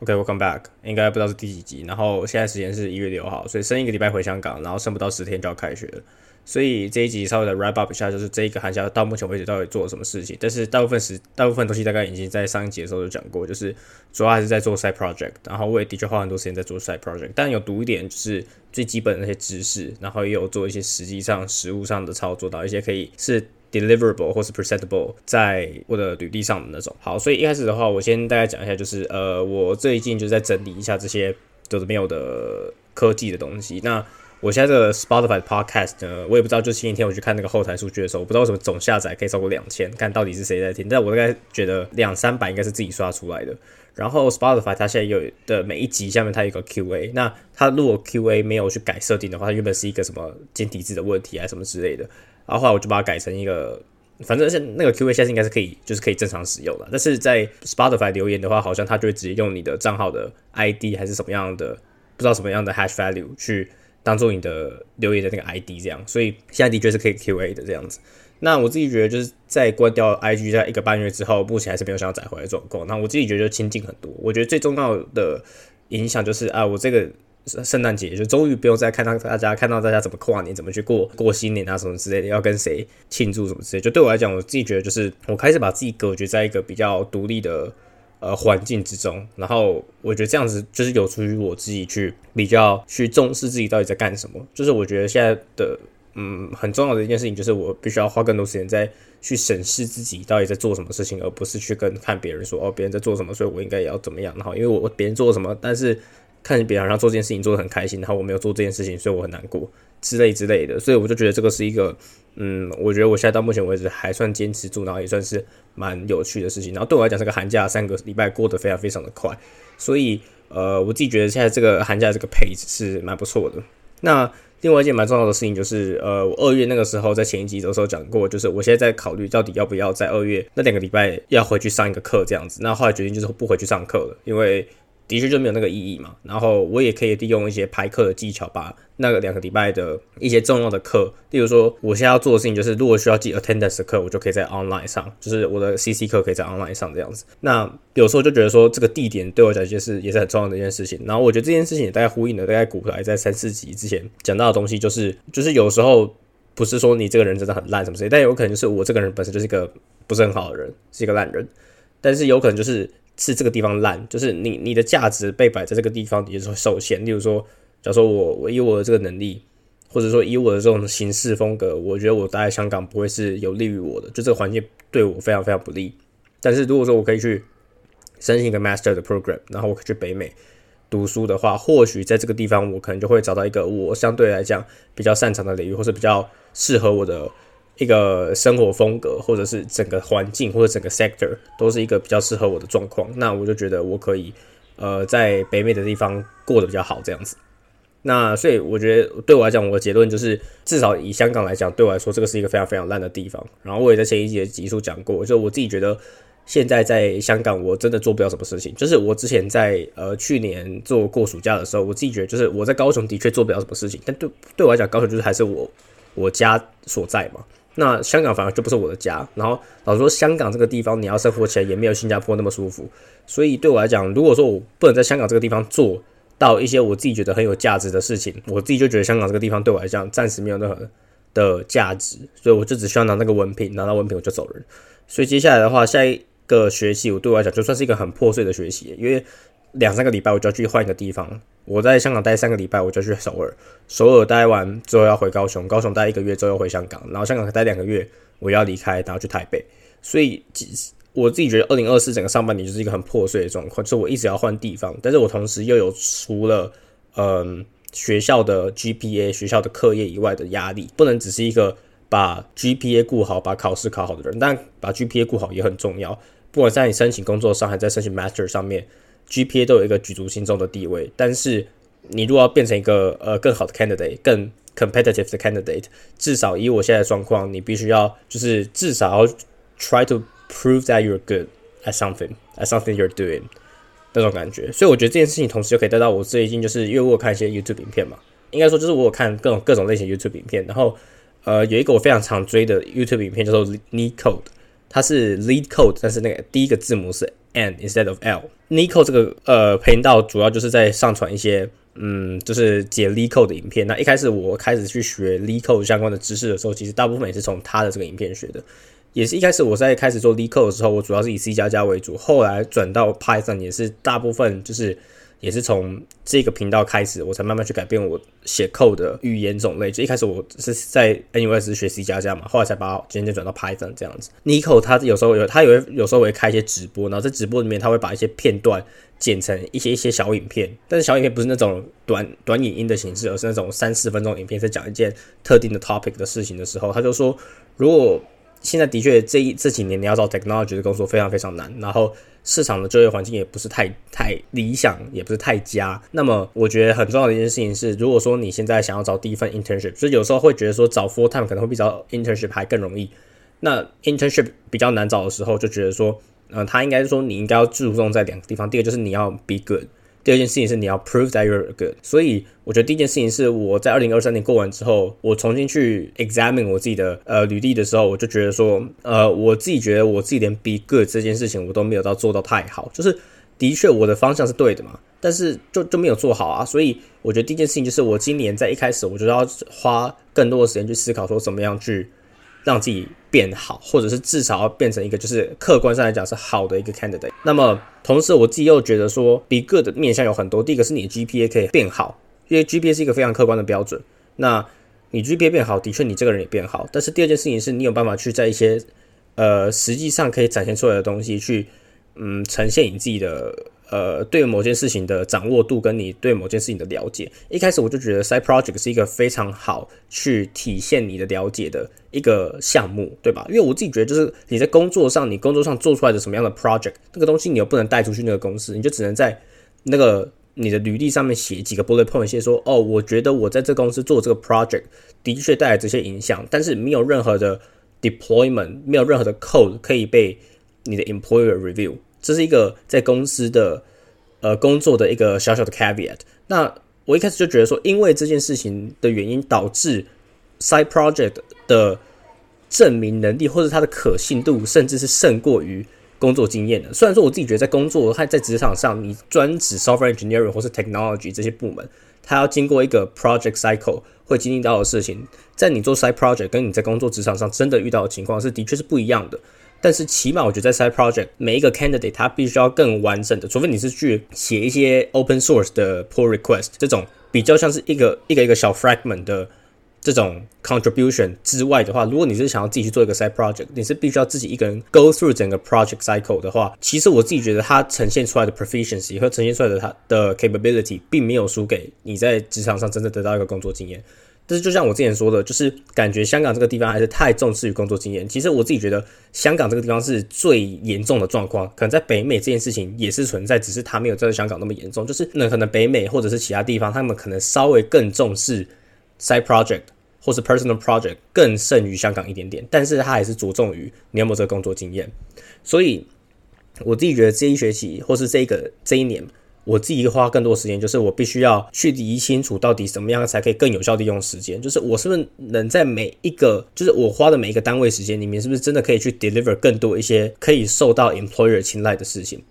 OK，Welcome back，应该不知道是第几集。然后现在时间是一月六号，所以剩一个礼拜回香港，然后剩不到十天就要开学了。所以这一集稍微的 wrap up 一下，就是这一个寒假到目前为止到底做了什么事情。但是大部分时，大部分东西大概已经在上一集的时候就讲过，就是主要还是在做 side project。然后我也的确花很多时间在做 side project，但有读一点就是最基本的那些知识，然后也有做一些实际上实物上的操作，到一些可以是 deliverable 或是 presentable 在我的履历上的那种。好，所以一开始的话，我先大概讲一下，就是呃，我最近就在整理一下这些有的没有的科技的东西。那我现在这个 Spotify 的 podcast 呢，我也不知道，就前几天我去看那个后台数据的时候，我不知道为什么总下载可以超过两千，看到底是谁在听。但我大概觉得两三百应该是自己刷出来的。然后 Spotify 它现在有的每一集下面它有一个 Q&A，那它如果 Q&A 没有去改设定的话，它原本是一个什么简体字的问题啊什么之类的，然后后来我就把它改成一个，反正是那个 Q&A 现在应该是可以，就是可以正常使用了。但是在 Spotify 留言的话，好像它就会直接用你的账号的 ID 还是什么样的，不知道什么样的 hash value 去。当做你的留言的那个 ID 这样，所以现在的确是可以 QA 的这样子。那我自己觉得就是在关掉 IG 在一个半月之后，目前还是没有想要载回来状况。那我自己觉得就亲近很多。我觉得最重要的影响就是啊，我这个圣诞节就终于不用再看到大家看到大家怎么跨年，怎么去过过新年啊什么之类的，要跟谁庆祝什么之类。就对我来讲，我自己觉得就是我开始把自己隔绝在一个比较独立的。呃，环境之中，然后我觉得这样子就是有助于我自己去比较去重视自己到底在干什么。就是我觉得现在的嗯很重要的一件事情，就是我必须要花更多时间在去审视自己到底在做什么事情，而不是去跟看别人说哦别人在做什么，所以我应该也要怎么样。然后因为我别人做什么，但是看别人然后做这件事情做的很开心，然后我没有做这件事情，所以我很难过之类之类的。所以我就觉得这个是一个。嗯，我觉得我现在到目前为止还算坚持住，然后也算是蛮有趣的事情。然后对我来讲，这个寒假三个礼拜过得非常非常的快，所以呃，我自己觉得现在这个寒假这个 pace 是蛮不错的。那另外一件蛮重要的事情就是，呃，我二月那个时候在前一集的时候讲过，就是我现在在考虑到底要不要在二月那两个礼拜要回去上一个课这样子。那后来决定就是不回去上课了，因为。的确就没有那个意义嘛，然后我也可以利用一些排课的技巧，把那个两个礼拜的一些重要的课，例如说我现在要做的事情就是，如果需要记 attendance 的课，我就可以在 online 上，就是我的 CC 课可以在 online 上这样子。那有时候就觉得说这个地点对我讲就是也是很重要的一件事情。然后我觉得这件事情也大概呼应了大概古来在三四集之前讲到的东西，就是就是有时候不是说你这个人真的很烂什么之类，但有可能就是我这个人本身就是一个不是很好的人，是一个烂人，但是有可能就是。是这个地方烂，就是你你的价值被摆在这个地方，也是会受限。例如说，假如说我我以我的这个能力，或者说以我的这种行事风格，我觉得我待在香港不会是有利于我的，就这个环境对我非常非常不利。但是如果说我可以去申请一个 master 的 program，然后我可以去北美读书的话，或许在这个地方我可能就会找到一个我相对来讲比较擅长的领域，或是比较适合我的。一个生活风格，或者是整个环境，或者整个 sector，都是一个比较适合我的状况。那我就觉得我可以，呃，在北美的地方过得比较好，这样子。那所以我觉得对我来讲，我的结论就是，至少以香港来讲，对我来说，这个是一个非常非常烂的地方。然后我也在前一节集数讲过，就我自己觉得，现在在香港我真的做不了什么事情。就是我之前在呃去年做过暑假的时候，我自己觉得就是我在高雄的确做不了什么事情。但对对我来讲，高雄就是还是我我家所在嘛。那香港反而就不是我的家，然后老实说，香港这个地方你要生活起来也没有新加坡那么舒服，所以对我来讲，如果说我不能在香港这个地方做到一些我自己觉得很有价值的事情，我自己就觉得香港这个地方对我来讲暂时没有任何的价值，所以我就只需要拿那个文凭，拿到文凭我就走人。所以接下来的话，下一个学期我对我来讲就算是一个很破碎的学习，因为两三个礼拜我就要去换一个地方。我在香港待三个礼拜，我就去首尔。首尔待完之后要回高雄，高雄待一个月之后又回香港，然后香港待两个月，我要离开，然后去台北。所以，我自己觉得二零二四整个上半年就是一个很破碎的状况，就是我一直要换地方，但是我同时又有除了嗯学校的 GPA、学校的课业以外的压力，不能只是一个把 GPA 顾好、把考试考好的人，但把 GPA 顾好也很重要，不管在你申请工作上，还在申请 Master 上面。GPA 都有一个举足轻重的地位，但是你如果要变成一个呃更好的 candidate，更 competitive 的 candidate，至少以我现在的状况，你必须要就是至少要 try to prove that you're good at something at something you're doing 那种感觉。所以我觉得这件事情同时就可以得到我最近就是因为我有看一些 YouTube 影片嘛，应该说就是我有看各种各种类型 YouTube 影片，然后呃有一个我非常常追的 YouTube 影片叫做 Lead Code，它是 Lead Code，但是那个第一个字母是 N instead of L。Nico 这个呃频道主要就是在上传一些嗯，就是解 Lico 的影片。那一开始我开始去学 Lico 相关的知识的时候，其实大部分也是从他的这个影片学的。也是一开始我在开始做 Lico 的时候，我主要是以 C 加加为主，后来转到 Python 也是大部分就是。也是从这个频道开始，我才慢慢去改变我写 code 的语言种类。就一开始我是在 NUS 学习加加嘛，后来才把渐渐转到 Python 这样子。Nico 他有时候有，他有有时候会开一些直播，然后在直播里面他会把一些片段剪成一些一些小影片，但是小影片不是那种短短影音的形式，而是那种三四分钟影片，在讲一件特定的 topic 的事情的时候，他就说，如果现在的确这一这几年你要找 technology 的工作非常非常难，然后。市场的就业环境也不是太太理想，也不是太佳。那么，我觉得很重要的一件事情是，如果说你现在想要找第一份 internship，所以有时候会觉得说找 full time 可能会比找 internship 还更容易。那 internship 比较难找的时候，就觉得说，嗯，他应该说你应该要注重在两个地方。第一个就是你要 be good。第二件事情是你要 prove that you're good，所以我觉得第一件事情是我在二零二三年过完之后，我重新去 examine 我自己的呃履历的时候，我就觉得说，呃，我自己觉得我自己连 be good 这件事情我都没有到做到太好，就是的确我的方向是对的嘛，但是就就没有做好啊，所以我觉得第一件事情就是我今年在一开始我就要花更多的时间去思考说怎么样去。让自己变好，或者是至少要变成一个就是客观上来讲是好的一个 candidate。那么同时我自己又觉得说，be good 的面向有很多。第一个是你的 GPA 可以变好，因为 GPA 是一个非常客观的标准。那你 GPA 变好，的确你这个人也变好。但是第二件事情是你有办法去在一些呃实际上可以展现出来的东西去嗯呈现你自己的。呃，对某件事情的掌握度跟你对某件事情的了解，一开始我就觉得 side project 是一个非常好去体现你的了解的一个项目，对吧？因为我自己觉得，就是你在工作上，你工作上做出来的什么样的 project，那个东西你又不能带出去那个公司，你就只能在那个你的履历上面写几个 bullet point，写说，哦，我觉得我在这公司做这个 project 的确带来这些影响，但是没有任何的 deployment，没有任何的 code 可以被你的 employer review。这是一个在公司的呃工作的一个小小的 caveat。那我一开始就觉得说，因为这件事情的原因，导致 side project 的证明能力或者它的可信度，甚至是胜过于工作经验的。虽然说我自己觉得在工作还在职场上，你专职 software engineering 或是 technology 这些部门，它要经过一个 project cycle 会经历到的事情，在你做 side project 跟你在工作职场上真的遇到的情况是的确是不一样的。但是起码我觉得在 side project 每一个 candidate 他必须要更完整的，除非你是去写一些 open source 的 pull request 这种比较像是一个一个一个小 fragment 的这种 contribution 之外的话，如果你是想要自己去做一个 side project，你是必须要自己一个人 go through 整个 project cycle 的话，其实我自己觉得它呈现出来的 proficiency 和呈现出来的它的 capability 并没有输给你在职场上真正得到一个工作经验。但是，就像我之前说的，就是感觉香港这个地方还是太重视于工作经验。其实我自己觉得，香港这个地方是最严重的状况。可能在北美这件事情也是存在，只是它没有在香港那么严重。就是那可能北美或者是其他地方，他们可能稍微更重视 side project 或是 personal project 更胜于香港一点点。但是它还是着重于你有没有这个工作经验。所以我自己觉得这一学期或是这个这一年。我自己花更多时间，就是我必须要去理清楚到底怎么样才可以更有效利用时间。就是我是不是能在每一个，就是我花的每一个单位时间里面，是不是真的可以去 deliver 更多一些可以受到 employer 青睐的事情？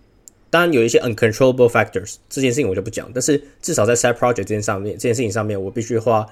当然有一些 uncontrollable factors，这件事情我就不讲。但是至少在 side project 这件上面，这件事情上面，我必须花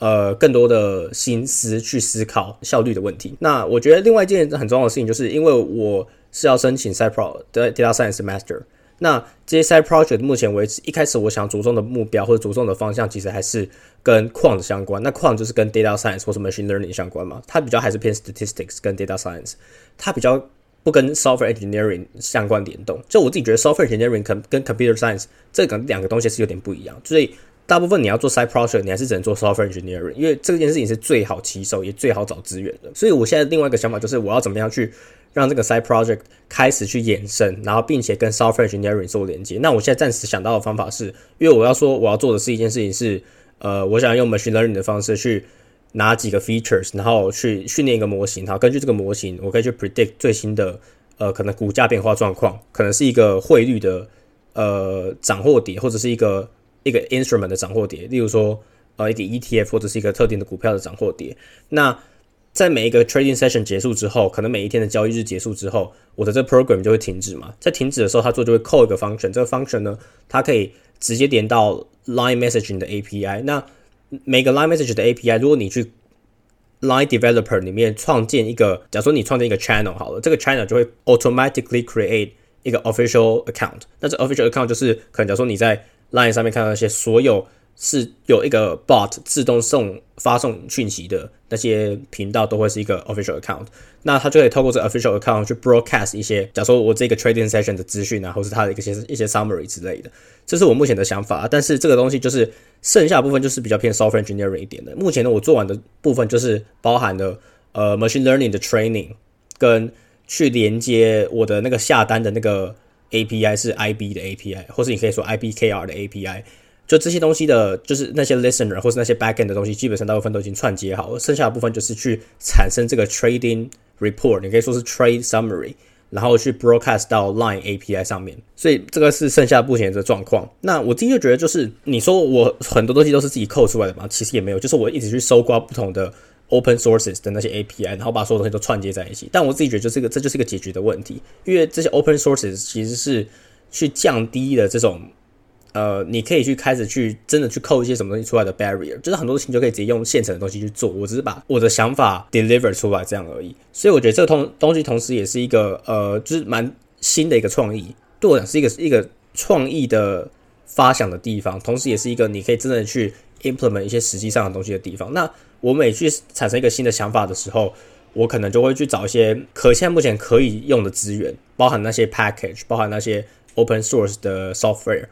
呃更多的心思去思考效率的问题。那我觉得另外一件很重要的事情，就是因为我是要申请 side pro 的 data science master。那这些 side project 目前为止，一开始我想着重的目标或者着重的方向，其实还是跟 quant 相关。那 quant 就是跟 data science 或者 machine learning 相关嘛，它比较还是偏 statistics 跟 data science，它比较不跟 software engineering 相关联动。就我自己觉得 software engineering 跟跟 computer science 这个两个东西是有点不一样，所以大部分你要做 side project，你还是只能做 software engineering，因为这件事情是最好起手也最好找资源的。所以我现在另外一个想法就是，我要怎么样去。让这个 side project 开始去延伸，然后并且跟 software engineering 做连接。那我现在暂时想到的方法是，因为我要说我要做的是一件事情是，呃，我想用 machine learning 的方式去拿几个 features，然后去训练一个模型，好，根据这个模型，我可以去 predict 最新的呃可能股价变化状况，可能是一个汇率的呃涨或跌，或者是一个一个 instrument 的涨或跌，例如说呃一个 ETF 或者是一个特定的股票的涨或跌。那在每一个 trading session 结束之后，可能每一天的交易日结束之后，我的这 program 就会停止嘛。在停止的时候，它做就会扣一个 function，这个 function 呢，它可以直接连到 line messaging 的 API。那每个 line message 的 API，如果你去 line developer 里面创建一个，假如说你创建一个 channel 好了，这个 channel 就会 automatically create 一个 official account。那这 official account 就是可能假如说你在 line 上面看到那些所有。是有一个 bot 自动送发送讯息的那些频道都会是一个 official account，那他就可以透过这 official account 去 broadcast 一些，假如说我这个 trading session 的资讯啊，或是它的一些一些 summary 之类的，这是我目前的想法。但是这个东西就是剩下部分就是比较偏 software engineering 一点的。目前呢，我做完的部分就是包含了呃 machine learning 的 training，跟去连接我的那个下单的那个 API 是 IB 的 API，或是你可以说 IBKR 的 API。就这些东西的，就是那些 listener 或是那些 backend 的东西，基本上大部分都已经串接好了。剩下的部分就是去产生这个 trading report，你可以说是 trade summary，然后去 broadcast 到 Line API 上面。所以这个是剩下目前的状况。那我自己就觉得，就是你说我很多东西都是自己扣出来的嘛，其实也没有，就是我一直去搜刮不同的 open sources 的那些 API，然后把所有东西都串接在一起。但我自己觉得，就这个这就是一个解决的问题，因为这些 open sources 其实是去降低了这种。呃，你可以去开始去真的去扣一些什么东西出来的 barrier，就是很多事情就可以直接用现成的东西去做。我只是把我的想法 deliver 出来这样而已。所以我觉得这个通东西同时也是一个呃，就是蛮新的一个创意，对我讲是一个一个创意的发想的地方，同时也是一个你可以真的去 implement 一些实际上的东西的地方。那我每去产生一个新的想法的时候，我可能就会去找一些可现在目前可以用的资源，包含那些 package，包含那些 open source 的 software。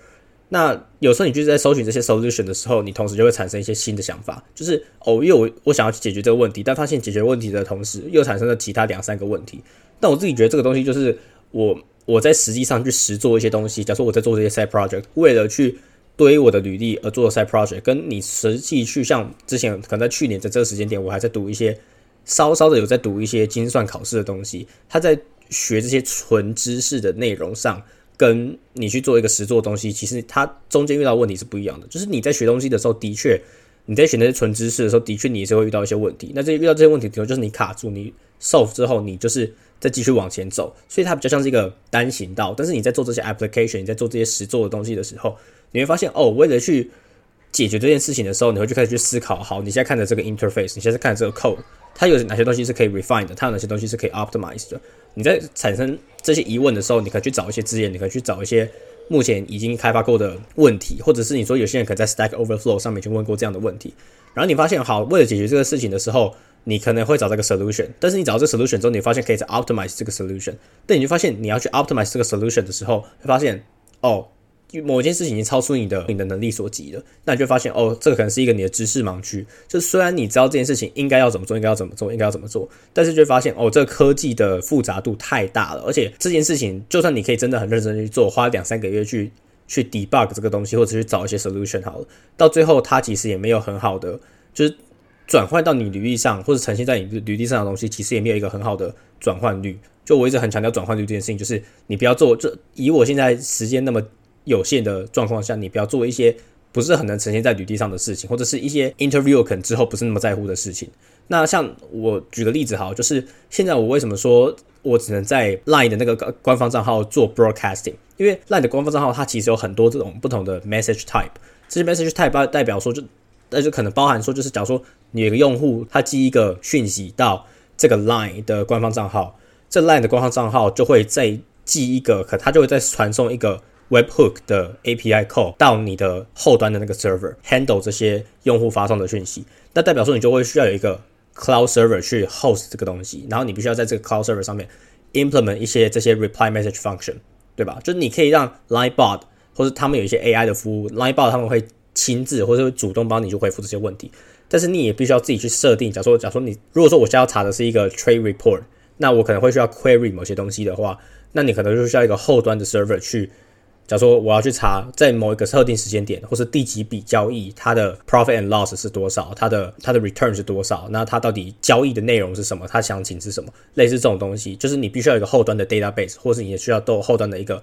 那有时候你就是在搜寻这些 solution 的时候，你同时就会产生一些新的想法，就是哦，因为我我想要去解决这个问题，但发现解决问题的同时又产生了其他两三个问题。但我自己觉得这个东西就是我我在实际上去实做一些东西，假如说我在做这些 side project，为了去堆我的履历而做的 side project，跟你实际去像之前可能在去年在这个时间点，我还在读一些稍稍的有在读一些精算考试的东西，他在学这些纯知识的内容上。跟你去做一个实做的东西，其实它中间遇到问题是不一样的。就是你在学东西的时候，的确你在学那些纯知识的时候，的确你也是会遇到一些问题。那这遇到这些问题，之后就是你卡住，你 solve 之后，你就是再继续往前走。所以它比较像是一个单行道。但是你在做这些 application，你在做这些实做的东西的时候，你会发现哦，为了去解决这件事情的时候，你会去开始去思考。好，你现在看的这个 interface，你现在看的这个 code，它有哪些东西是可以 refine 的？它有哪些东西是可以 optimize 的？你在产生这些疑问的时候，你可以去找一些资源，你可以去找一些目前已经开发过的问题，或者是你说有些人可在 Stack Overflow 上面去问过这样的问题，然后你发现好，为了解决这个事情的时候，你可能会找这个 solution，但是你找到这个 solution 之后，你发现可以再 optimize 这个 solution，但你就发现你要去 optimize 这个 solution 的时候，会发现哦。某一件事情已经超出你的你的能力所及了，那你就发现哦，这个可能是一个你的知识盲区。就虽然你知道这件事情应该要怎么做，应该要怎么做，应该要怎么做，但是就发现哦，这个科技的复杂度太大了，而且这件事情就算你可以真的很认真去做，花两三个月去去 debug 这个东西，或者去找一些 solution 好了，到最后它其实也没有很好的，就是转换到你履历上或者呈现在你履历上的东西，其实也没有一个很好的转换率。就我一直很强调转换率这件事情，就是你不要做，就以我现在时间那么。有限的状况下，你不要做一些不是很能呈现在履历上的事情，或者是一些 interview 可能之后不是那么在乎的事情。那像我举个例子好，就是现在我为什么说我只能在 Line 的那个官方账号做 broadcasting？因为 Line 的官方账号它其实有很多这种不同的 message type，这些 message type 代表说就那就可能包含说就是假如说你有个用户他寄一个讯息到这个 Line 的官方账号，这 Line 的官方账号就会再寄一个，可他就会再传送一个。Webhook 的 API call 到你的后端的那个 server handle 这些用户发送的讯息，那代表说你就会需要有一个 cloud server 去 host 这个东西，然后你必须要在这个 cloud server 上面 implement 一些这些 reply message function，对吧？就是你可以让 Linebot 或者他们有一些 AI 的服务，Linebot 他们会亲自或者会主动帮你去回复这些问题，但是你也必须要自己去设定。假如说，假如说你如果说我现在要查的是一个 trade report，那我可能会需要 query 某些东西的话，那你可能就需要一个后端的 server 去。假如说我要去查在某一个特定时间点，或是第几笔交易，它的 profit and loss 是多少，它的它的 return 是多少，那它到底交易的内容是什么，它详情是什么，类似这种东西，就是你必须要有一个后端的 database，或是你也需要都后端的一个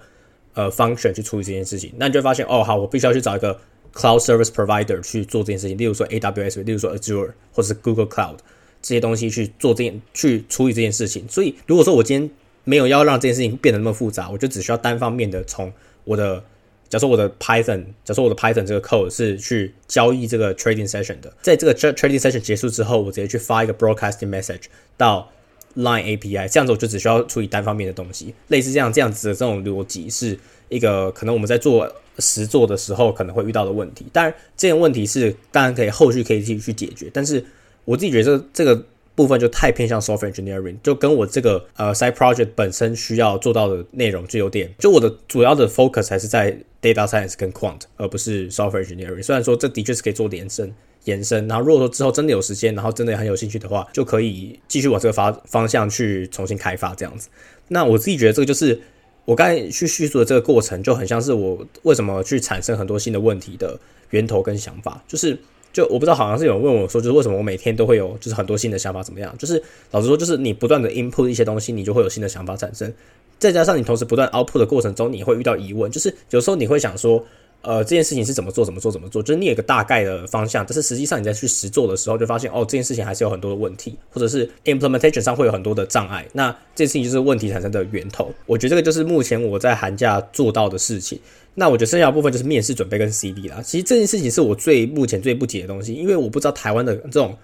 呃 function 去处理这件事情。那你就发现哦，好，我必须要去找一个 cloud service provider 去做这件事情，例如说 AWS，例如说 Azure 或者是 Google Cloud。这些东西去做这件去处理这件事情。所以如果说我今天没有要让这件事情变得那么复杂，我就只需要单方面的从我的。假设我的 Python，假设我的 Python 这个 code 是去交易这个 trading session 的，在这个 trading session 结束之后，我直接去发一个 broadcasting message 到 Line API，这样子我就只需要处理单方面的东西，类似这样这样子的这种逻辑是一个可能我们在做实做的时候可能会遇到的问题。当然，这个问题是当然可以后续可以继续去解决，但是我自己觉得这个。部分就太偏向 software engineering，就跟我这个呃 side project 本身需要做到的内容就有点，就我的主要的 focus 还是在 data science 跟 quant，而不是 software engineering。虽然说这的确是可以做延伸延伸，然后如果说之后真的有时间，然后真的很有兴趣的话，就可以继续往这个方方向去重新开发这样子。那我自己觉得这个就是我刚才去叙述的这个过程，就很像是我为什么去产生很多新的问题的源头跟想法，就是。就我不知道，好像是有人问我说，就是为什么我每天都会有，就是很多新的想法怎么样？就是老实说，就是你不断的 input 一些东西，你就会有新的想法产生。再加上你同时不断 output 的过程中，你会遇到疑问，就是有时候你会想说，呃，这件事情是怎么做，怎么做，怎么做？就是你有个大概的方向，但是实际上你在去实做的时候，就发现哦，这件事情还是有很多的问题，或者是 implementation 上会有很多的障碍。那这件事情就是问题产生的源头。我觉得这个就是目前我在寒假做到的事情。那我觉得剩下部分就是面试准备跟 CV 啦。其实这件事情是我最目前最不解的东西，因为我不知道台湾的这种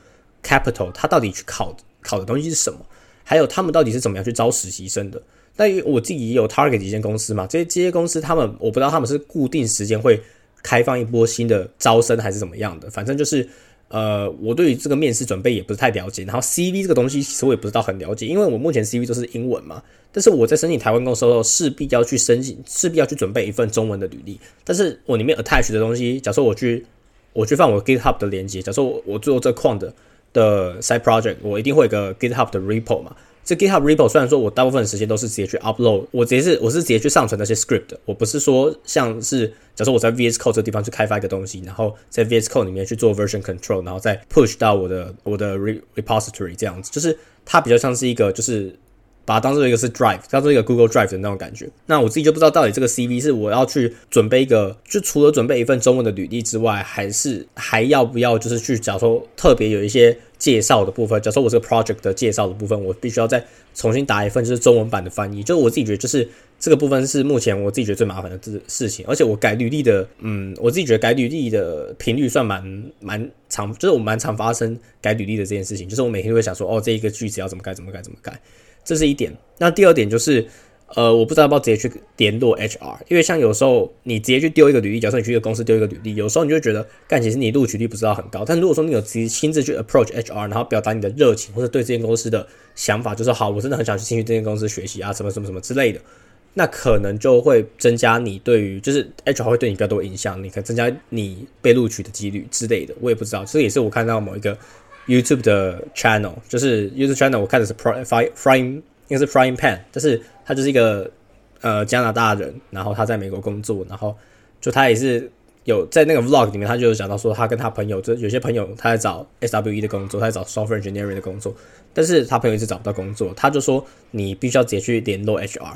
capital 它到底去考考的东西是什么，还有他们到底是怎么样去招实习生的。但我自己也有 target 几间公司嘛，这些这些公司他们我不知道他们是固定时间会开放一波新的招生还是怎么样的，反正就是。呃，我对于这个面试准备也不是太了解，然后 CV 这个东西其实我也不知道很了解，因为我目前 CV 都是英文嘛。但是我在申请台湾公司的时候，势必要去申请，势必要去准备一份中文的履历。但是我里面 attach 的东西，假设我去我去放我 GitHub 的链接，假设我我做这矿的的 side project，我一定会有个 GitHub 的 repo 嘛。这 GitHub repo 虽然说我大部分时间都是直接去 upload，我直接是我是直接去上传那些 script，我不是说像是假设我在 VS Code 这个地方去开发一个东西，然后在 VS Code 里面去做 version control，然后再 push 到我的我的 repository 这样子，就是它比较像是一个就是把它当做一个是 drive，当做一个 Google Drive 的那种感觉。那我自己就不知道到底这个 CV 是我要去准备一个，就除了准备一份中文的履历之外，还是还要不要就是去假如说特别有一些。介绍的部分，假设我这个 project 的介绍的部分，我必须要再重新打一份，就是中文版的翻译。就是我自己觉得，就是这个部分是目前我自己觉得最麻烦的事事情。而且我改履历的，嗯，我自己觉得改履历的频率算蛮蛮常，就是我蛮常发生改履历的这件事情。就是我每天都会想说，哦，这一个句子要怎么改，怎么改，怎么改，这是一点。那第二点就是。呃，我不知道要不要直接去联络 HR，因为像有时候你直接去丢一个履历，假设你去一个公司丢一个履历，有时候你就觉得，干其实你录取率不知道很高。但如果说你有自己亲自去 approach HR，然后表达你的热情或者对这间公司的想法，就是好，我真的很想去进去这间公司学习啊，什么什么什么之类的，那可能就会增加你对于就是 HR 会对你比较多影响，你可以增加你被录取的几率之类的。我也不知道，这也是我看到某一个 YouTube 的 channel，就是 YouTube channel，我看的是 Frying。应该是 Frying Pan，但是他就是一个呃加拿大人，然后他在美国工作，然后就他也是有在那个 Vlog 里面，他就有讲到说他跟他朋友，就有些朋友他在找 SWE 的工作，他在找 Software Engineering 的工作，但是他朋友一直找不到工作，他就说你必须要直接去联络 HR，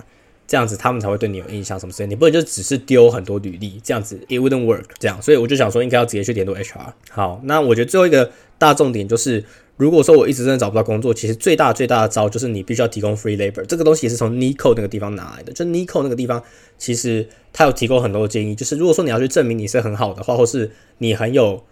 这样子他们才会对你有印象什么之类，你不能就只是丢很多履历，这样子 it wouldn't work，这样，所以我就想说应该要直接去联络 HR。好，那我觉得最后一个大重点就是。如果说我一直真的找不到工作，其实最大最大的招就是你必须要提供 free labor。这个东西也是从 Nico 那个地方拿来的。就 Nico 那个地方，其实他有提供很多的建议。就是如果说你要去证明你是很好的话，或是你很有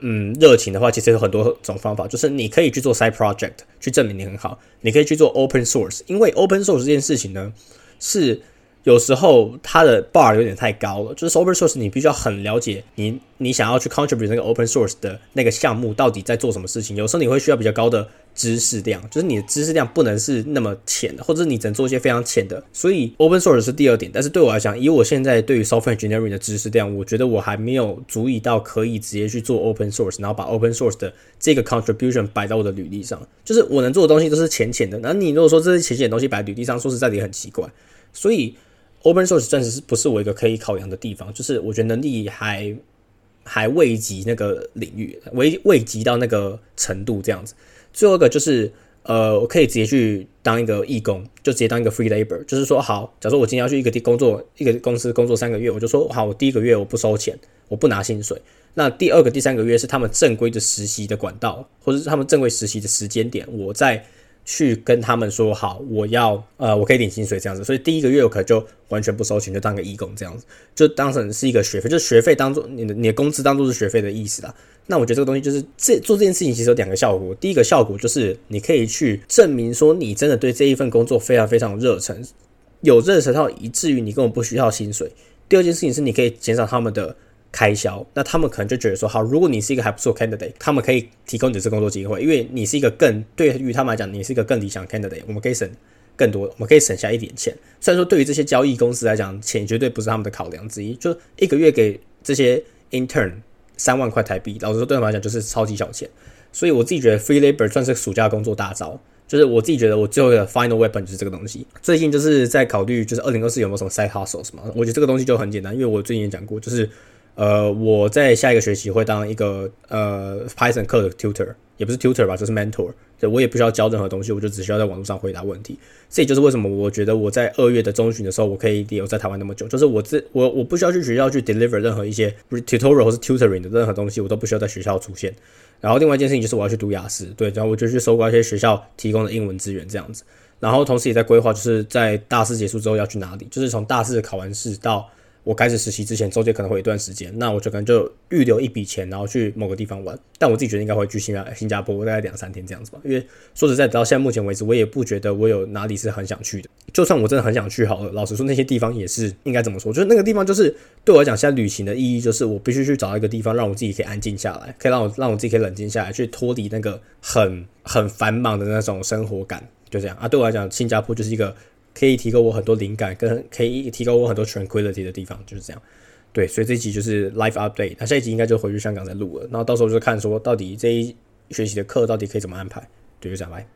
嗯热情的话，其实有很多种方法。就是你可以去做 side project 去证明你很好，你可以去做 open source，因为 open source 这件事情呢是。有时候它的 bar 有点太高了，就是 open source 你必须要很了解你你想要去 contribute 那个 open source 的那个项目到底在做什么事情。有时候你会需要比较高的知识量，就是你的知识量不能是那么浅的，或者你只能做一些非常浅的。所以 open source 是第二点，但是对我来讲，以我现在对于 software engineering 的知识量，我觉得我还没有足以到可以直接去做 open source，然后把 open source 的这个 contribution 摆到我的履历上。就是我能做的东西都是浅浅的，那你如果说这些浅浅的东西摆履历上，说实在的也很奇怪。所以 Open source 暂时是不是我一个可以考量的地方？就是我觉得能力还还未及那个领域，未未及到那个程度这样子。最后一个就是呃，我可以直接去当一个义工，就直接当一个 free labor。就是说，好，假如说我今天要去一个地工作，一个公司工作三个月，我就说好，我第一个月我不收钱，我不拿薪水。那第二个、第三个月是他们正规的实习的管道，或者是他们正规实习的时间点，我在去跟他们说好，我要呃，我可以领薪水这样子。所以第一个月我可就完全不收钱，就当个义工这样子，就当成是一个学费，就学费当做你的你的工资当做是学费的意思啦。那我觉得这个东西就是这做这件事情其实有两个效果，第一个效果就是你可以去证明说你真的对这一份工作非常非常热忱，有热忱到以至于你根本不需要薪水。第二件事情是你可以减少他们的。开销，那他们可能就觉得说，好，如果你是一个还不错 candidate，他们可以提供你这工作机会，因为你是一个更对于他们来讲，你是一个更理想 candidate，我们可以省更多，我们可以省下一点钱。虽然说对于这些交易公司来讲，钱绝对不是他们的考量之一，就一个月给这些 intern 三万块台币，老实说对他们来讲就是超级小钱。所以我自己觉得 free labor 算是暑假工作大招，就是我自己觉得我最后的 final weapon 就是这个东西。最近就是在考虑，就是二零二四有没有什么 side hustles 嘛？我觉得这个东西就很简单，因为我最近也讲过，就是。呃，我在下一个学期会当一个呃 Python 课的 tutor，也不是 tutor 吧，就是 mentor。对我也不需要教任何东西，我就只需要在网络上回答问题。这也就是为什么我觉得我在二月的中旬的时候，我可以留在台湾那么久，就是我这我我不需要去学校去 deliver 任何一些 tutorial 或是 tutoring 的任何东西，我都不需要在学校出现。然后另外一件事情就是我要去读雅思，对，然后我就去搜刮一些学校提供的英文资源这样子。然后同时也在规划，就是在大四结束之后要去哪里，就是从大四考完试到。我开始实习之前，中间可能会有一段时间，那我就可能就预留一笔钱，然后去某个地方玩。但我自己觉得应该会去新加新加坡，大概两三天这样子吧。因为说实在，到现在目前为止，我也不觉得我有哪里是很想去的。就算我真的很想去，好了，老实说，那些地方也是应该怎么说？就是那个地方，就是对我来讲，现在旅行的意义就是我必须去找一个地方，让我自己可以安静下来，可以让我让我自己可以冷静下来，去脱离那个很很繁忙的那种生活感。就这样啊，对我来讲，新加坡就是一个。可以提高我很多灵感，跟可以提高我很多 tranquility 的地方，就是这样。对，所以这一集就是 life update。那下一集应该就回去香港再录了。然后到时候就看说到底这一学习的课到底可以怎么安排。对，就这样，拜。